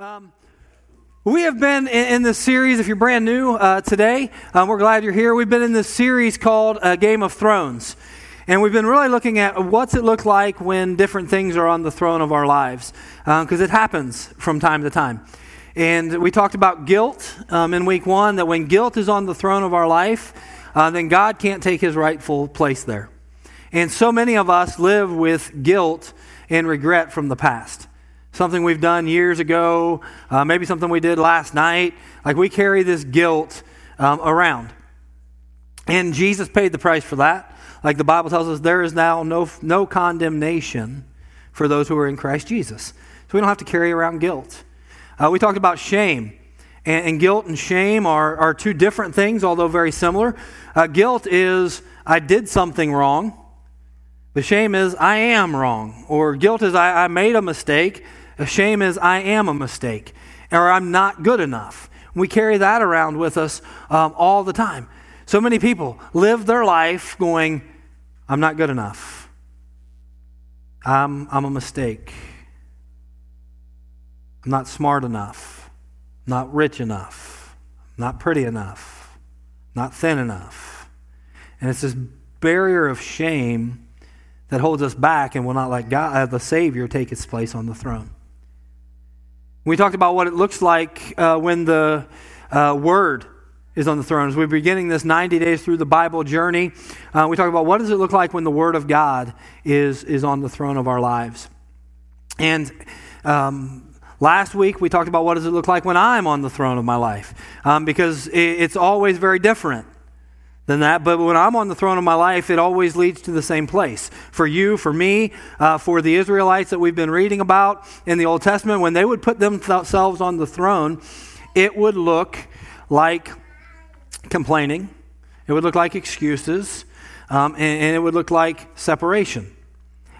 Um, we have been in, in, this series, if you're brand new uh, today, um, we're glad you're here. We've been in this series called uh, Game of Thrones. And we've been really looking at what's it look like when different things are on the throne of our lives, because um, it happens from time to time. And we talked about guilt um, in week one, that when guilt is on the throne of our life, uh, then God can't take his rightful place there. And so many of us live with guilt and regret from the past something we've done years ago, uh, maybe something we did last night. Like we carry this guilt um, around. And Jesus paid the price for that. Like the Bible tells us, there is now no, no condemnation for those who are in Christ Jesus. So we don't have to carry around guilt. Uh, we talked about shame. And, and, guilt and shame are, are two different things, although very similar. Uh, guilt is, I did something wrong. The shame is, I am wrong. Or guilt is, I, I made a mistake. A shame is, I am a mistake, or I'm not good enough. We carry that around with us um, all the time. So many people live their life going, I'm not good enough. I'm, I'm a mistake. I'm not smart enough. not rich enough. not pretty enough. not thin enough. And it's this barrier of shame that holds us back and will not let God, uh, the Savior, take its place on the throne. We talked about what it looks like uh, when the uh, Word is on the throne. As we're beginning this 90 days through the Bible journey, uh, we talk about what does it look like when the Word of God is, is on the throne of our lives. And um, last week we talked about what does it look like when I'm on the throne of my life, um, because it, it's always very different than that. But when I'm on the throne of my life, it always leads to the same place. For you, for me, uh, for the Israelites that we've been reading about in the Old Testament, when they would put themselves on the throne, it would look like complaining, it would look like excuses, um, and, and it would look like separation.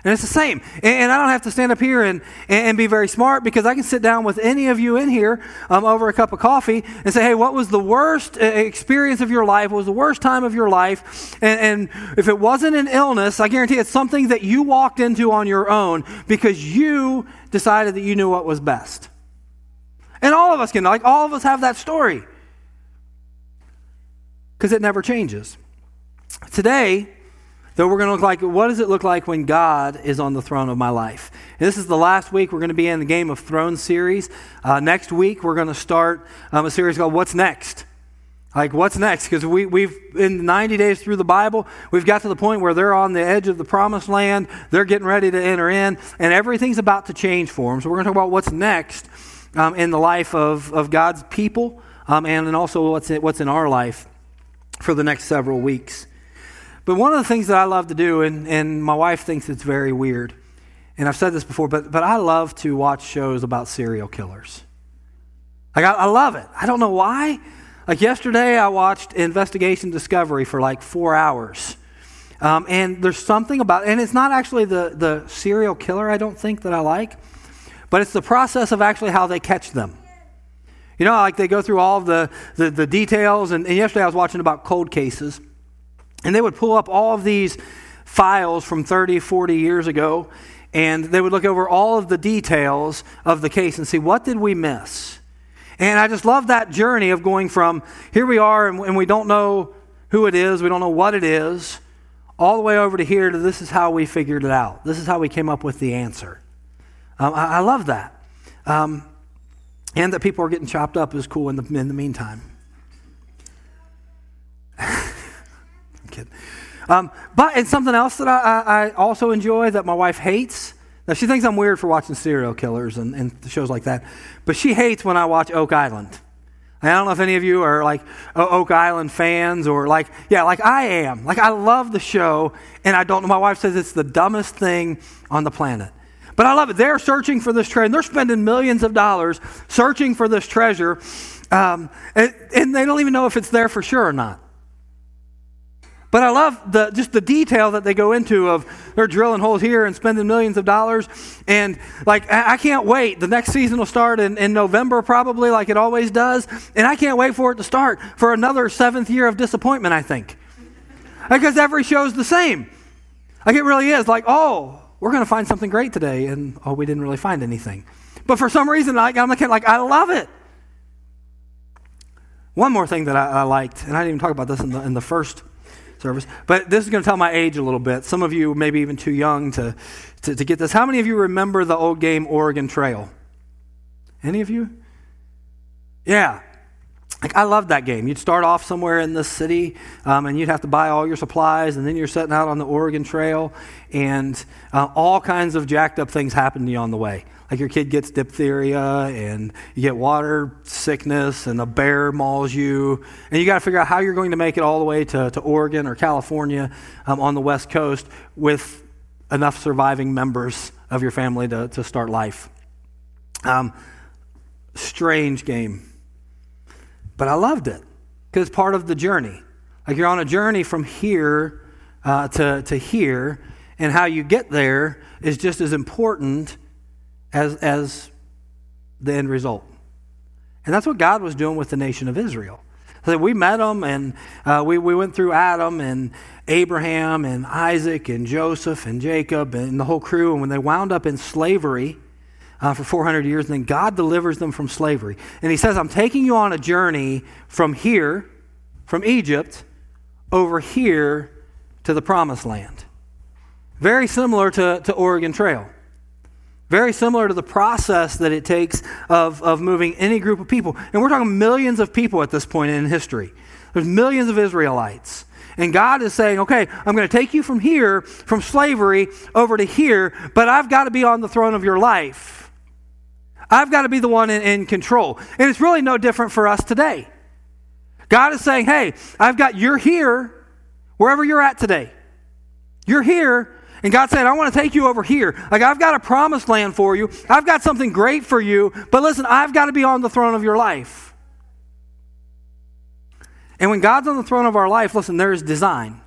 And it's the same. And, I don't have to stand up here and, and, be very smart because I can sit down with any of you in here um, over a cup of coffee and say, hey, what was the worst uh, experience of your life? What was the worst time of your life? And, and if it wasn't an illness, I guarantee it's something that you walked into on your own because you decided that you knew what was best. And all of us can, like, all of us have that story because it never changes. Today, Though we're going to look like, what does it look like when God is on the throne of my life? And this is the last week we're going to be in the Game of Thrones series. Uh, next week we're going to start um, a series called What's Next? Like, what's next? Because we, we've, in 90 days through the Bible, we've got to the point where they're on the edge of the promised land. They're getting ready to enter in, and everything's about to change for them. So, we're going to talk about what's next um, in the life of, of God's people um, and, and also what's in, what's in our life for the next several weeks. But one of the things that I love to do, and, and my wife thinks it's very weird, and I've said this before, but, but I love to watch shows about serial killers. Like, I, I love it. I don't know why. Like, yesterday I watched Investigation Discovery for like four hours. Um, and there's something about, and it's not actually the, the serial killer, I don't think, that I like, but it's the process of actually how they catch them. You know, like they go through all the, the, the details, and, and yesterday I was watching about cold cases. And they would pull up all of these files from 30, 40 years ago, and they would look over all of the details of the case and see what did we miss. And I just love that journey of going from here we are and, we don't know who it is, we don't know what it is, all the way over to here to this is how we figured it out. This is how we came up with the answer. Um, I, I, love that. Um, and that people are getting chopped up is cool in the, in the meantime. Um, but it's something else that I, I, also enjoy that my wife hates. Now, she thinks I'm weird for watching serial killers and, and shows like that, but she hates when I watch Oak Island. I don't know if any of you are like Oak Island fans or like, yeah, like I am. Like, I love the show, and I don't know. My wife says it's the dumbest thing on the planet. But I love it. They're searching for this treasure, they're spending millions of dollars searching for this treasure, um, and, and they don't even know if it's there for sure or not. But I love the, just the detail that they go into of they're drilling holes here and spending millions of dollars. And like, I can't wait. The next season will start in, in November, probably, like it always does. And I can't wait for it to start for another seventh year of disappointment, I think. Because every show's the same. Like, it really is. Like, oh, we're going to find something great today. And oh, we didn't really find anything. But for some reason, like, I'm like, like, I love it. One more thing that I, I liked, and I didn't even talk about this in the, in the first service, but this is going to tell my age a little bit. Some of you maybe even too young to, to, to get this. How many of you remember the old game Oregon Trail? Any of you? Yeah. Like, I loved that game. You'd start off somewhere in the city, um, and you'd have to buy all your supplies, and then you're setting out on the Oregon Trail, and uh, all kinds of jacked up things happen to you on the way. Like your kid gets diphtheria, and you get water sickness, and a bear mauls you, and you got to figure out how you're going to make it all the way to, to Oregon or California um, on the West Coast with enough surviving members of your family to, to start life. Um, strange game. But I loved it because it's part of the journey. Like you're on a journey from here uh, to, to here, and how you get there is just as important as, as the end result. And that's what God was doing with the nation of Israel. So we met them, and uh, we, we went through Adam and Abraham and Isaac and Joseph and Jacob and the whole crew. And when they wound up in slavery, uh, for 400 years, and then God delivers them from slavery. And He says, I'm taking you on a journey from here, from Egypt, over here to the promised land. Very similar to, to Oregon Trail. Very similar to the process that it takes of, of moving any group of people. And we're talking millions of people at this point in history. There's millions of Israelites. And God is saying, okay, I'm going to take you from here, from slavery, over to here, but I've got to be on the throne of your life. I've got to be the one in, in control. And it's really no different for us today. God is saying, hey, I've got, you're here, wherever you're at today. You're here, and God said, I want to take you over here. Like, I've got a promised land for you. I've got something great for you. But listen, I've got to be on the throne of your life. And when God's on the throne of our life, listen, there is design.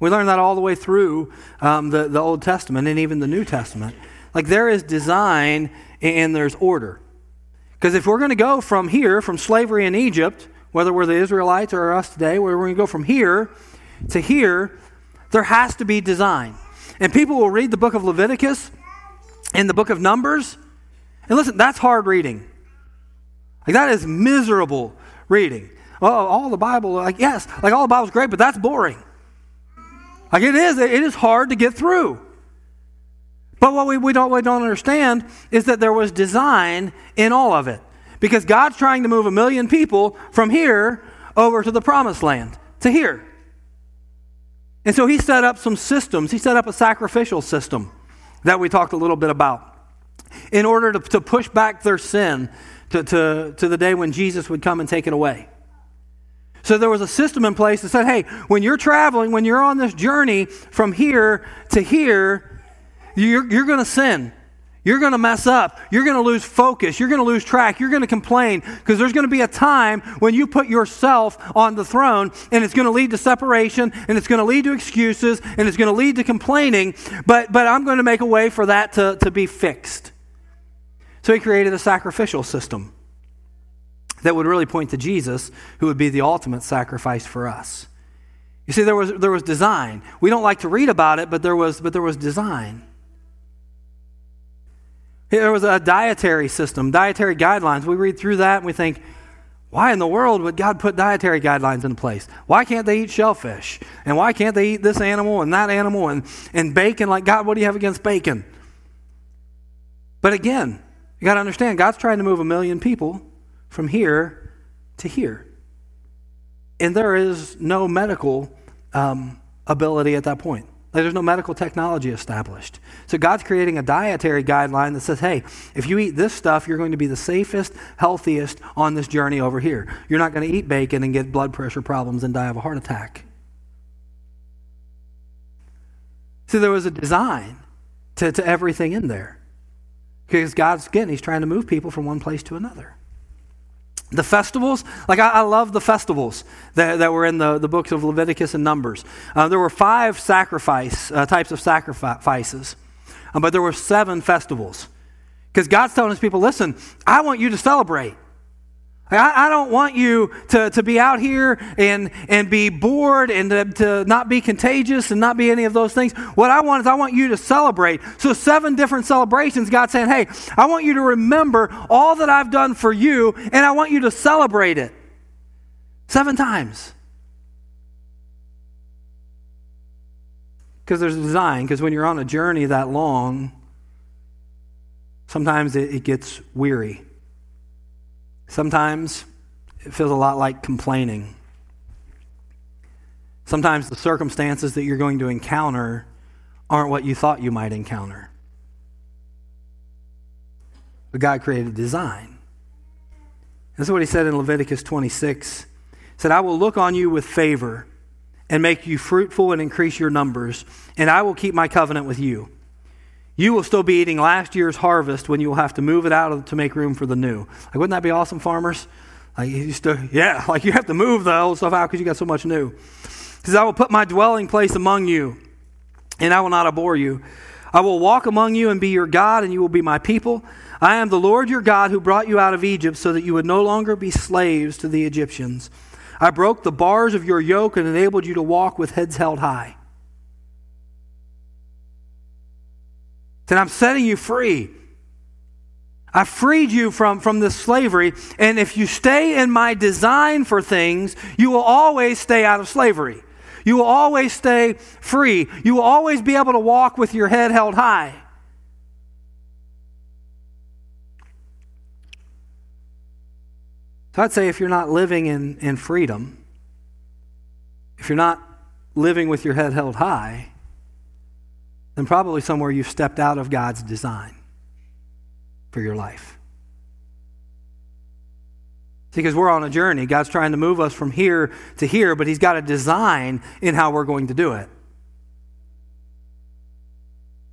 We learn that all the way through um, the, the Old Testament and even the New Testament. Like, there is design and there's order. Because if we're going to go from here, from slavery in Egypt, whether we're the Israelites or us today, where we're going to go from here to here, there has to be design. And people will read the book of Leviticus and the book of Numbers. And listen, that's hard reading. Like, that is miserable reading. Oh, all the Bible, like, yes, like all the Bible's great, but that's boring. Like, it is, it is hard to get through. But what we, we, don't, we don't understand is that there was design in all of it. Because God's trying to move a million people from here over to the promised land, to here. And so he set up some systems. He set up a sacrificial system that we talked a little bit about in order to, to push back their sin to, to, to the day when Jesus would come and take it away. So there was a system in place that said, hey, when you're traveling, when you're on this journey from here to here, you're, you're going to sin. You're going to mess up. You're going to lose focus. You're going to lose track. You're going to complain because there's going to be a time when you put yourself on the throne and it's going to lead to separation and it's going to lead to excuses and it's going to lead to complaining. But, but I'm going to make a way for that to, to be fixed. So he created a sacrificial system that would really point to Jesus, who would be the ultimate sacrifice for us. You see, there was, there was design. We don't like to read about it, but there was, but there was design. There was a dietary system, dietary guidelines. We read through that and we think, why in the world would God put dietary guidelines in place? Why can't they eat shellfish? And why can't they eat this animal and that animal and, and bacon? Like, God, what do you have against bacon? But again, you got to understand, God's trying to move a million people from here to here. And there is no medical um, ability at that point. Like there's no medical technology established. So God's creating a dietary guideline that says, hey, if you eat this stuff, you're going to be the safest, healthiest on this journey over here. You're not going to eat bacon and get blood pressure problems and die of a heart attack. See, there was a design to, to everything in there. Because God's, again, He's trying to move people from one place to another. The festivals, like I, I, love the festivals that, that were in the, the books of Leviticus and Numbers. Uh, there were five sacrifice uh, types of sacrifices, uh, but there were seven festivals. Because God's telling his people, listen, I want you to celebrate. I, I, don't want you to, to be out here and, and be bored and to, to not be contagious and not be any of those things. What I want is I want you to celebrate. So, seven different celebrations, God saying, Hey, I want you to remember all that I've done for you, and I want you to celebrate it. Seven times. Because there's a design, because when you're on a journey that long, sometimes it, it gets weary. Sometimes it feels a lot like complaining. Sometimes the circumstances that you're going to encounter aren't what you thought you might encounter. But God created design. This is what he said in Leviticus 26. He said, I will look on you with favor and make you fruitful and increase your numbers, and I will keep my covenant with you. You will still be eating last year's harvest when you will have to move it out to make room for the new. Like, wouldn't that be awesome, farmers? Like, you still, yeah, like you have to move the old stuff out because you got so much new. Because I will put my dwelling place among you, and I will not abhor you. I will walk among you and be your God, and you will be my people. I am the Lord your God who brought you out of Egypt so that you would no longer be slaves to the Egyptians. I broke the bars of your yoke and enabled you to walk with heads held high. Then I'm setting you free. I freed you from, from this slavery. And if you stay in my design for things, you will always stay out of slavery. You will always stay free. You will always be able to walk with your head held high. So I'd say if you're not living in, in freedom, if you're not living with your head held high, then probably somewhere you've stepped out of God's design for your life. Because we're on a journey. God's trying to move us from here to here, but He's got a design in how we're going to do it.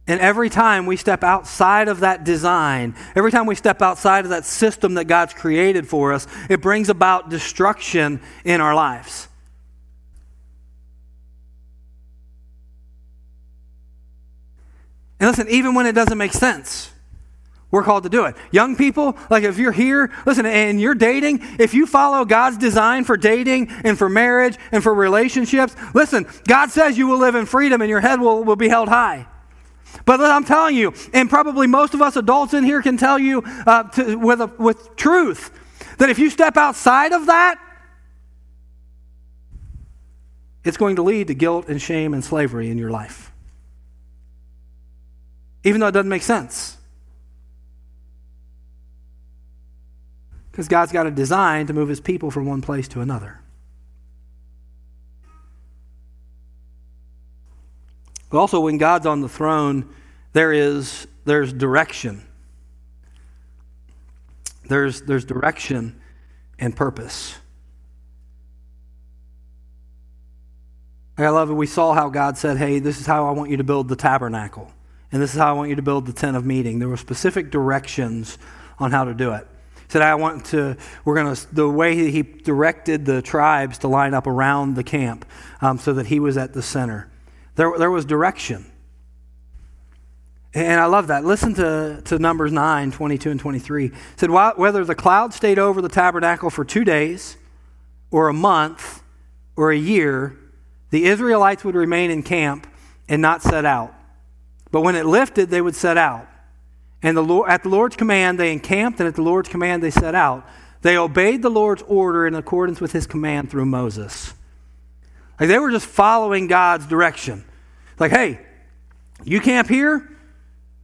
And every time we step outside of that design, every time we step outside of that system that God's created for us, it brings about destruction in our lives. And listen, even when it doesn't make sense, we're called to do it. Young people, like if you're here, listen, and you're dating, if you follow God's design for dating and for marriage and for relationships, listen, God says you will live in freedom and your head will, will be held high. But I'm telling you, and probably most of us adults in here can tell you uh, to, with, a, with truth that if you step outside of that, it's going to lead to guilt and shame and slavery in your life. Even though it doesn't make sense. Because God's got a design to move his people from one place to another. But also, when God's on the throne, there is there's direction. There's, there's direction and purpose. I love it. We saw how God said, Hey, this is how I want you to build the tabernacle. And this is how I want you to build the tent of meeting. There were specific directions on how to do it. He said, I want to, we're going to, the way he directed the tribes to line up around the camp um, so that he was at the center. There, there was direction. And I love that. Listen to, to Numbers 9, 22 and 23. It said, Whether the cloud stayed over the tabernacle for two days, or a month, or a year, the Israelites would remain in camp and not set out. But when it lifted, they would set out. And the Lord, at the Lord's command, they encamped, and at the Lord's command, they set out. They obeyed the Lord's order in accordance with his command through Moses. Like they were just following God's direction. Like, hey, you camp here.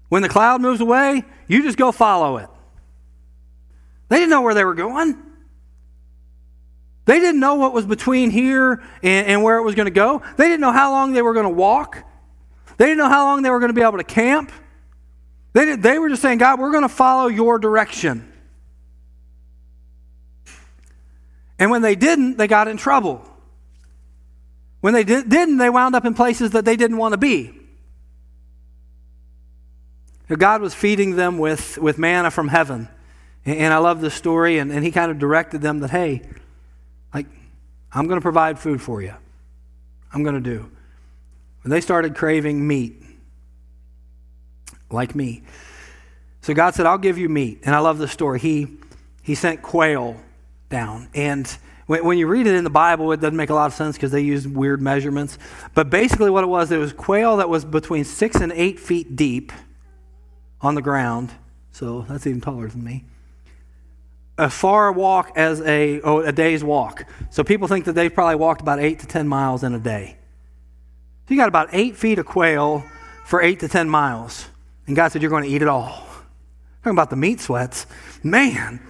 When the cloud moves away, you just go follow it. They didn't know where they were going. They didn't know what was between here and, and where it was going to go. They didn't know how long they were going to walk. They didn't know how long they were going to be able to camp. They, did, they were just saying, God, we're going to follow your direction. And when they didn't, they got in trouble. When they did, didn't, they wound up in places that they didn't want to be. God was feeding them with, with manna from heaven. And, I love this story, and, and he kind of directed them that, hey, like, I'm going to provide food for you. I'm going to do. When they started craving meat, like me. So God said, I'll give you meat. And I love this story. He, he sent quail down. And when, when you read it in the Bible, it doesn't make a lot of sense because they use weird measurements. But basically, what it was, it was quail that was between six and eight feet deep on the ground. So that's even taller than me. A far walk as a, oh, a day's walk. So people think that they've probably walked about eight to 10 miles in a day. You got about eight feet of quail for eight to 10 miles. And God said, You're going to eat it all. Talking about the meat sweats. Man.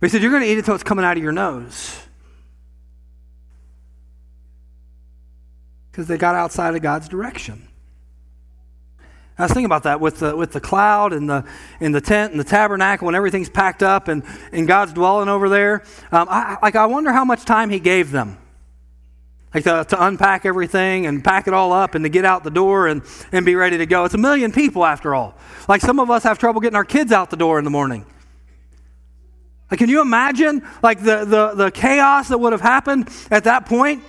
But he said, You're going to eat it until it's coming out of your nose. Because they got outside of God's direction. I was thinking about that with the, with the cloud and the, and the tent and the tabernacle when everything's packed up and, and God's dwelling over there. Um, I, like, I wonder how much time He gave them. Like to, to unpack everything and pack it all up and to get out the door and, and be ready to go. It's a million people after all. Like some of us have trouble getting our kids out the door in the morning. Like, can you imagine like the, the, the chaos that would have happened at that point?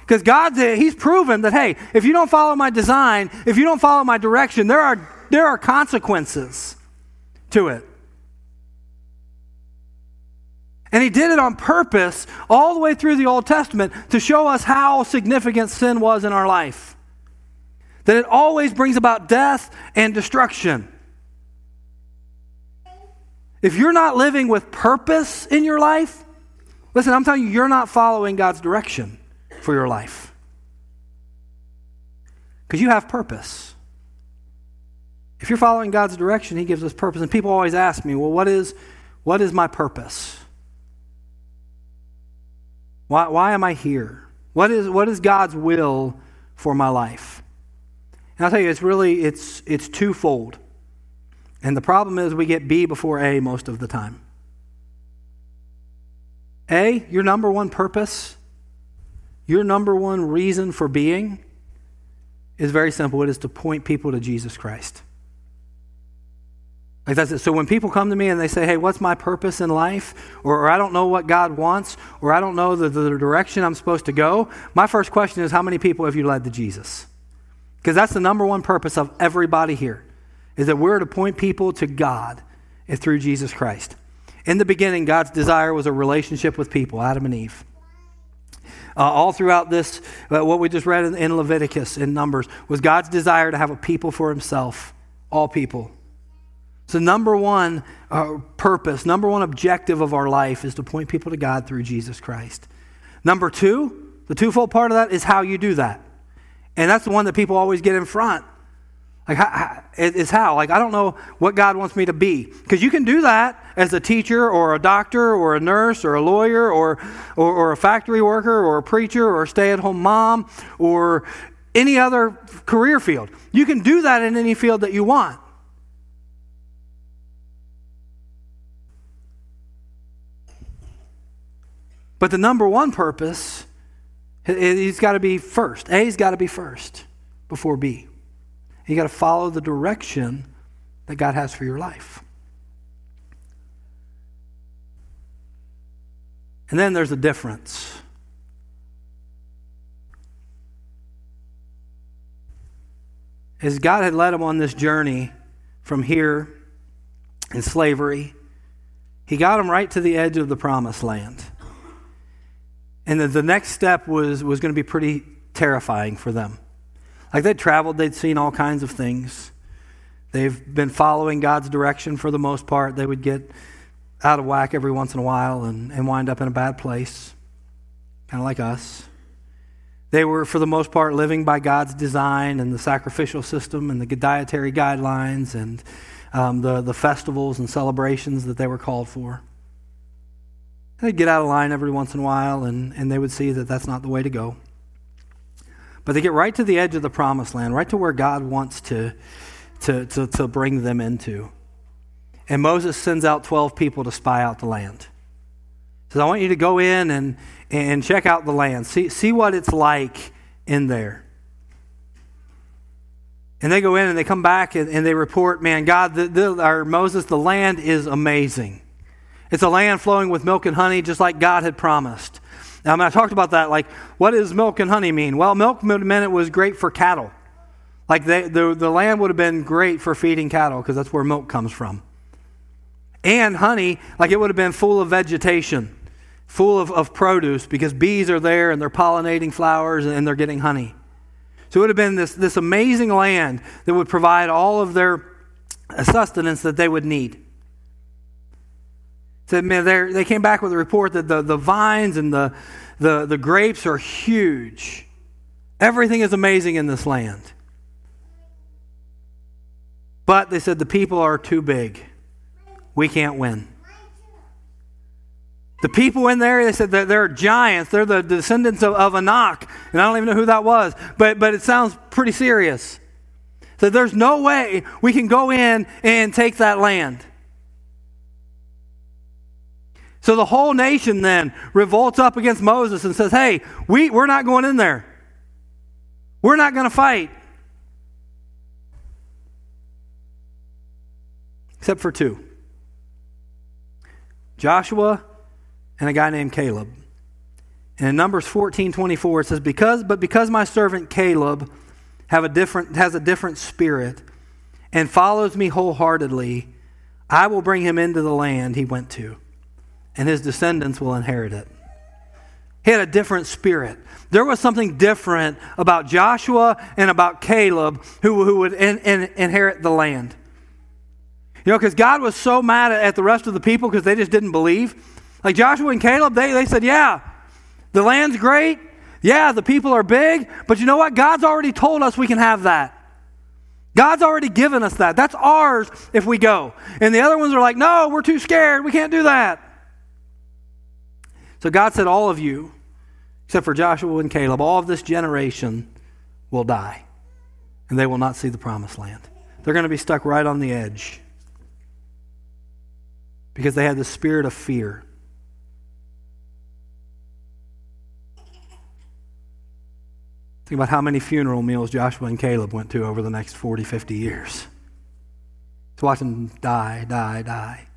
Because God's He's proven that, hey, if you don't follow my design, if you don't follow my direction, there are, there are consequences to it. And he did it on purpose all the way through the Old Testament to show us how significant sin was in our life. That it always brings about death and destruction. If you're not living with purpose in your life, listen, I'm telling you, you're not following God's direction for your life. Because you have purpose. If you're following God's direction, He gives us purpose. And people always ask me, well, what is, what is my purpose? Why, why am I here? What is, what is God's will for my life? And I'll tell you, it's really, it's, it's twofold. And the problem is we get B before A most of the time. A, your number one purpose your number one reason for being is very simple it is to point people to Jesus Christ. Like that's it. So when people come to me and they say, hey, what's my purpose in life? Or, or I don't know what God wants, or I don't know the, the direction I'm supposed to go, my first question is, how many people have you led to Jesus? Because that's the number one purpose of everybody here, is that we're to point people to God through Jesus Christ. In the beginning, God's desire was a relationship with people, Adam and Eve. Uh, all throughout this, uh, what we just read in, in Leviticus in Numbers, was God's desire to have a people for himself, all people. So, number one uh, purpose, number one objective of our life is to point people to God through Jesus Christ. Number two, the twofold part of that is how you do that. And that's the one that people always get in front. Like, it's how. Like, I don't know what God wants me to be. Because you can do that as a teacher or a doctor or a nurse or a lawyer or, or, or a factory worker or a preacher or a stay at home mom or any other career field. You can do that in any field that you want. But the number one purpose, he's got to be first. A's got to be first before B. You got to follow the direction that God has for your life. And then there's a difference. As God had led him on this journey from here in slavery, he got him right to the edge of the promised land. And the, the next step was, was going to be pretty terrifying for them. Like they'd traveled, they'd seen all kinds of things. They've been following God's direction for the most part. They would get out of whack every once in a while and, and wind up in a bad place, kind of like us. They were, for the most part, living by God's design and the sacrificial system and the dietary guidelines and um, the, the festivals and celebrations that they were called for. They'd get out of line every once in a while and, and they would see that that's not the way to go. But they get right to the edge of the promised land, right to where God wants to, to, to, to bring them into. And Moses sends out 12 people to spy out the land. He says, I want you to go in and, and check out the land, see, see what it's like in there. And they go in and they come back and, and they report, man, God, the, the, or Moses, the land is amazing. It's a land flowing with milk and honey, just like God had promised. Now, I, mean, I talked about that. Like, what does milk and honey mean? Well, milk meant it was great for cattle. Like, they, the, the land would have been great for feeding cattle because that's where milk comes from. and honey, like it would have been full of vegetation, full of, of produce because bees are there and they're pollinating flowers and they're getting honey. So it would have been this, this amazing land that would provide all of their sustenance that they would need. So, they came back with a report that the, the vines and the, the, the grapes are huge. Everything is amazing in this land. But they said the people are too big. We can't win. The people in there, they said that they're giants. They're the descendants of, of Anak. And I don't even know who that was, but, but it sounds pretty serious. So there's no way we can go in and take that land. So the whole nation then revolts up against Moses and says, Hey, we, we're not going in there. We're not going to fight. Except for two Joshua and a guy named Caleb. And in Numbers 14 24, it says, because, But because my servant Caleb have a different, has a different spirit and follows me wholeheartedly, I will bring him into the land he went to, and his descendants will inherit it. He had a different spirit. There was something different about Joshua and about Caleb who, who would in, in, inherit the land. You know, because God was so mad at the rest of the people because they just didn't believe. Like Joshua and Caleb, they, they said, Yeah, the land's great. Yeah, the people are big. But you know what? God's already told us we can have that. God's already given us that. That's ours if we go. And the other ones are like, No, we're too scared. We can't do that. So God said, All of you, except for Joshua and Caleb, all of this generation will die. And they will not see the promised land. They're going to be stuck right on the edge because they had the spirit of fear. Think about how many funeral meals Joshua and Caleb went to over the next 40, 50 years. To watch them die, die, die.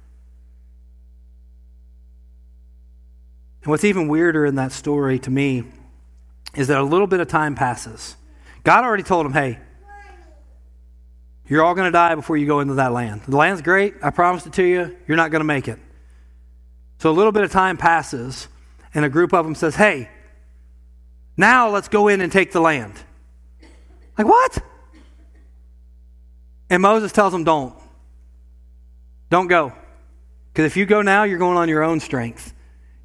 And what's even weirder in that story to me is that a little bit of time passes. God already told them, hey, you're all going to die before you go into that land. The land's great. I promised it to you. You're not going to make it. So a little bit of time passes, and a group of them says, Hey, now let's go in and take the land. Like, what? And Moses tells them, Don't. Don't go. Because if you go now, you're going on your own strength,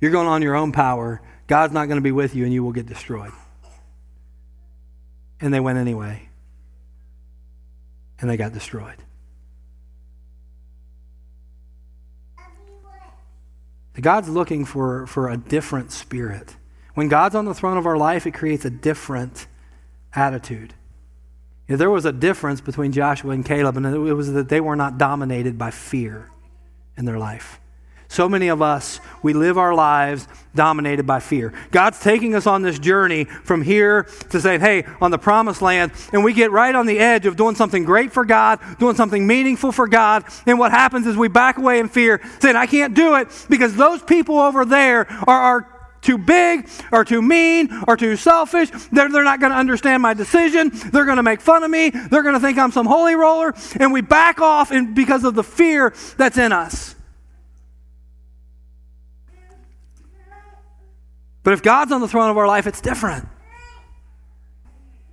you're going on your own power. God's not going to be with you, and you will get destroyed. And they went anyway and they got destroyed. God's looking for, for a different spirit. When God's on the throne of our life, it creates a different attitude. There was a difference between Joshua and Caleb, and it was that they were not dominated by fear in their life. So many of us, we live our lives dominated by fear. God's taking us on this journey from here to saying, hey, on the promised land, and we get right on the edge of doing something great for God, doing something meaningful for God, and what happens is we back away in fear, saying, I can't do it because those people over there are, too big or too mean or too selfish. They're, they're not going to understand my decision. They're going to make fun of me. They're going to think I'm some holy roller. And we back off in, because of the fear that's in us. But if God's on the throne of our life, it's different.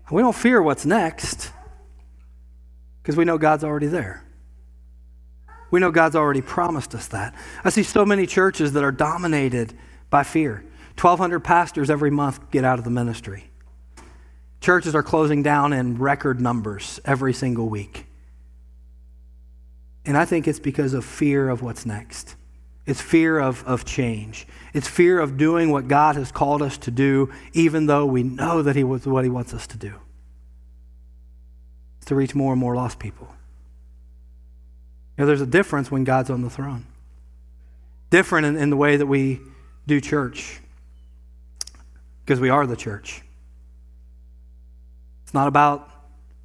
We don't fear what's next because we know God's already there. We know God's already promised us that. I see so many churches that are dominated by fear. 1,200 pastors every month get out of the ministry. Churches are closing down in record numbers every single week. And I think it's because of fear of what's next. It's fear of, of change. It's fear of doing what God has called us to do, even though we know that He was what He wants us to do. It's to reach more and more lost people. You know, there's a difference when God's on the throne. Different in, in the way that we do church. Because we are the church. It's not about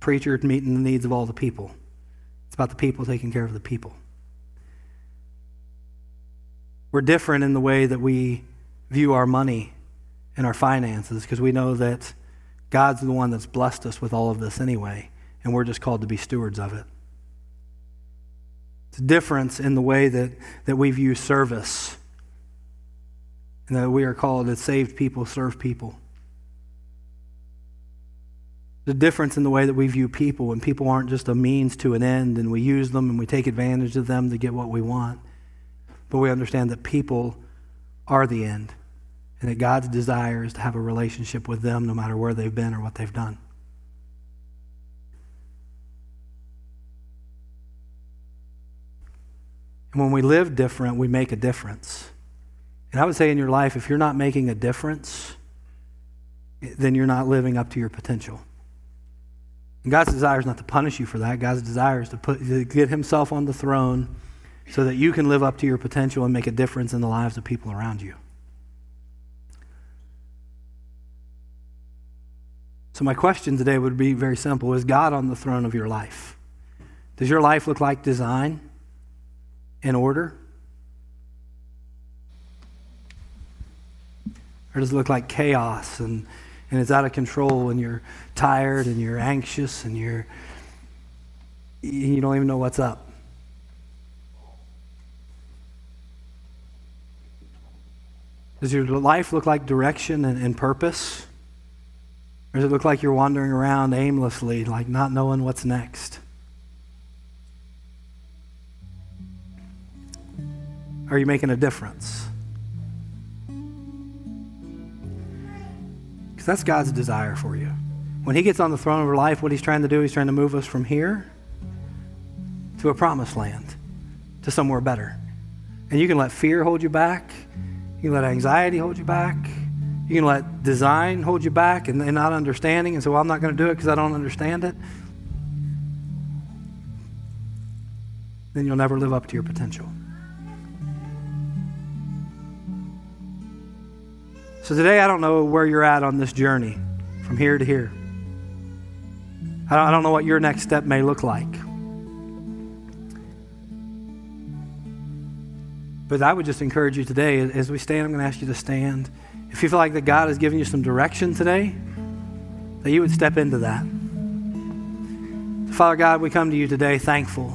preacher meeting the needs of all the people. It's about the people taking care of the people. We're different in the way that we view our money and our finances because we know that God's the one that's blessed us with all of this anyway, and we're just called to be stewards of it. It's a difference in the way that, that we view service and that we are called to save people, serve people. The difference in the way that we view people, when people aren't just a means to an end, and we use them and we take advantage of them to get what we want. But we understand that people are the end, and that God's desire is to have a relationship with them no matter where they've been or what they've done. And when we live different, we make a difference. And I would say in your life, if you're not making a difference, then you're not living up to your potential. And God's desire is not to punish you for that. God's desire is to, put, to get Himself on the throne so that you can live up to your potential and make a difference in the lives of people around you. So, my question today would be very simple Is God on the throne of your life? Does your life look like design and order? Or does it look like chaos and, and it's out of control and you're tired and you're anxious and you're you don't even know what's up? Does your life look like direction and, and purpose? Or does it look like you're wandering around aimlessly, like not knowing what's next? Are you making a difference? Because that's God's desire for you. When He gets on the throne of life, what He's trying to do, He's trying to move us from here to a promised land, to somewhere better. And you can let fear hold you back. You can let anxiety hold you back. You can let design hold you back and, and not understanding and say, well, I'm not going to do it because I don't understand it. Then you'll never live up to your potential. So today, I don't know where you're at on this journey from here to here. I don't, I don't know what your next step may look like. But I would just encourage you today, as we stand, I'm going to ask you to stand. If you feel like that God has given you some direction today, that you would step into that. Father God, we come to you today thankful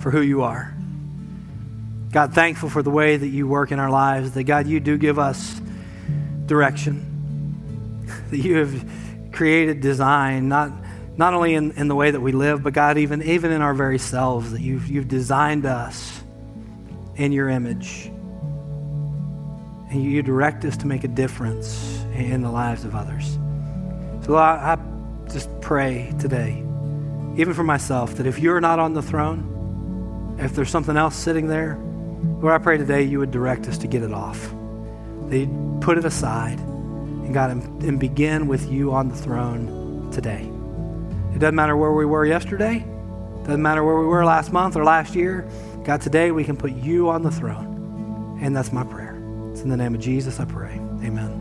for who you are. God, thankful for the way that you work in our lives, that God, you do give us direction, that you have created design, not, not only in, in the way that we live, but God, even, even in our very selves, that you've, you've designed us in your image. And you direct us to make a difference in the lives of others. So I, I just pray today, even for myself, that if you're not on the throne, if there's something else sitting there, Lord, I pray today you would direct us to get it off. That you'd put it aside and God and begin with you on the throne today. It doesn't matter where we were yesterday, doesn't matter where we were last month or last year. God, today we can put you on the throne. And that's my prayer. It's in the name of Jesus I pray. Amen.